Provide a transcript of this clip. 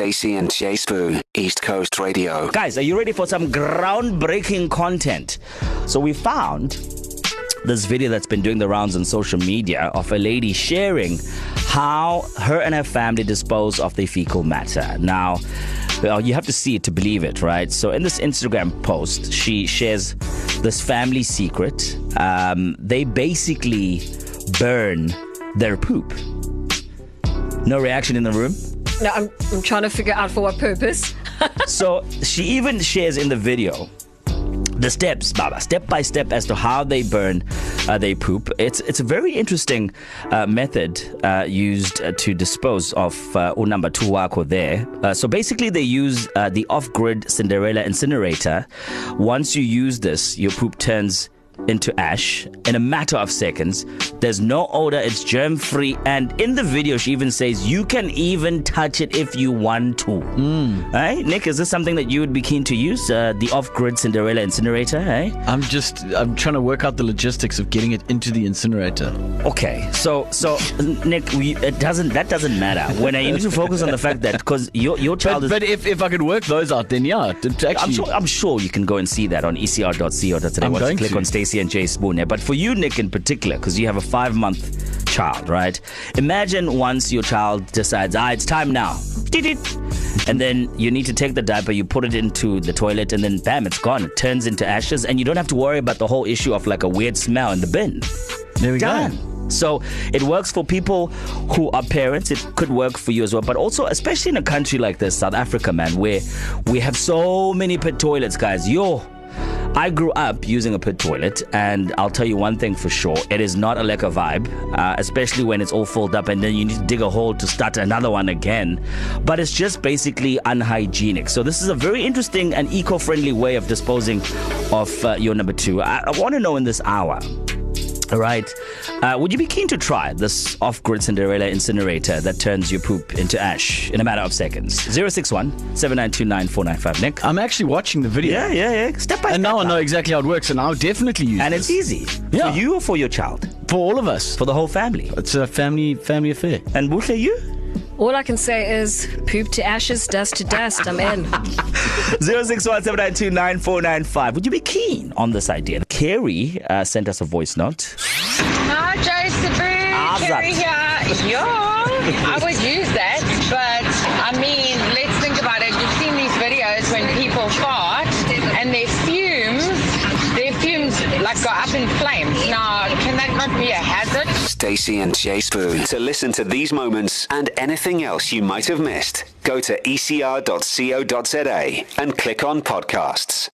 Stacey and J-Sbu, East Coast Radio. Guys, are you ready for some groundbreaking content? So we found this video that's been doing the rounds on social media of a lady sharing how her and her family dispose of their fecal matter. Now, well, you have to see it to believe it, right? So in this Instagram post, she shares this family secret. Um, they basically burn their poop. No reaction in the room. No, I'm, I'm trying to figure out for what purpose. So she even shares in the video the steps, Baba, step by step as to how they burn uh, they poop. It's it's a very interesting uh, method uh, used uh, to dispose of uh, number two wako there. Uh, so basically, they use uh, the off-grid Cinderella incinerator. Once you use this, your poop turns into ash in a matter of seconds. There's no odor, it's germ free. And in the video, she even says you can even touch it if you want to. Mm. Right? Nick, is this something that you would be keen to use? Uh, the off grid Cinderella incinerator, eh? I'm just I'm trying to work out the logistics of getting it into the incinerator. Okay, so so Nick, we, it doesn't that doesn't matter. When I need to focus on the fact that because your your child But, is but if, if I could work those out, then yeah, actually. I'm sure, I'm sure you can go and see that on ecr.co.za I'm going click to. on Stacey and J-Sbu. Yeah. But for you, Nick, in particular, because you have a five month child, right? Imagine once your child decides, ah, it's time now. And then you need to take the diaper, you put it into the toilet, and then bam, it's gone. It turns into ashes, and you don't have to worry about the whole issue of like a weird smell in the bin. there we Done. go. So it works for people who are parents. It could work for you as well. But also, especially in a country like this, South Africa, man, where we have so many pit toilets, guys. Yo, I grew up using a pit toilet, and I'll tell you one thing for sure: it is not a lekker vibe, uh, especially when it's all filled up, and then you need to dig a hole to start another one again. But it's just basically unhygienic. So this is a very interesting and eco-friendly way of disposing of uh, your number two. I, I want to know in this hour. All right. Uh, would you be keen to try this off-grid Cinderella incinerator that turns your poop into ash in a matter of seconds? 061 7929 Nick. I'm actually watching the video. yeah, yeah, yeah. Step by And step. now I know exactly how it works, and I'll definitely use it. And this. it's easy. Yeah. For you or for your child? for all of us. For the whole family. It's a family family affair. And Busha, you? All I can say is poop to ashes, dust to dust. I'm in. 061 792 Would you be keen on this idea? Carrie uh, sent us a voice note. Hi, Josephine. How's Carrie here. Yeah, I would use that, but I mean, let's think about it. You've seen these videos when people fart and their fumes, their fumes like go up in flames. Now, can that not be a hazard? Stacey and J-Sbu. To listen to these moments and anything else you might have missed, go to ecr.co.za and click on podcasts.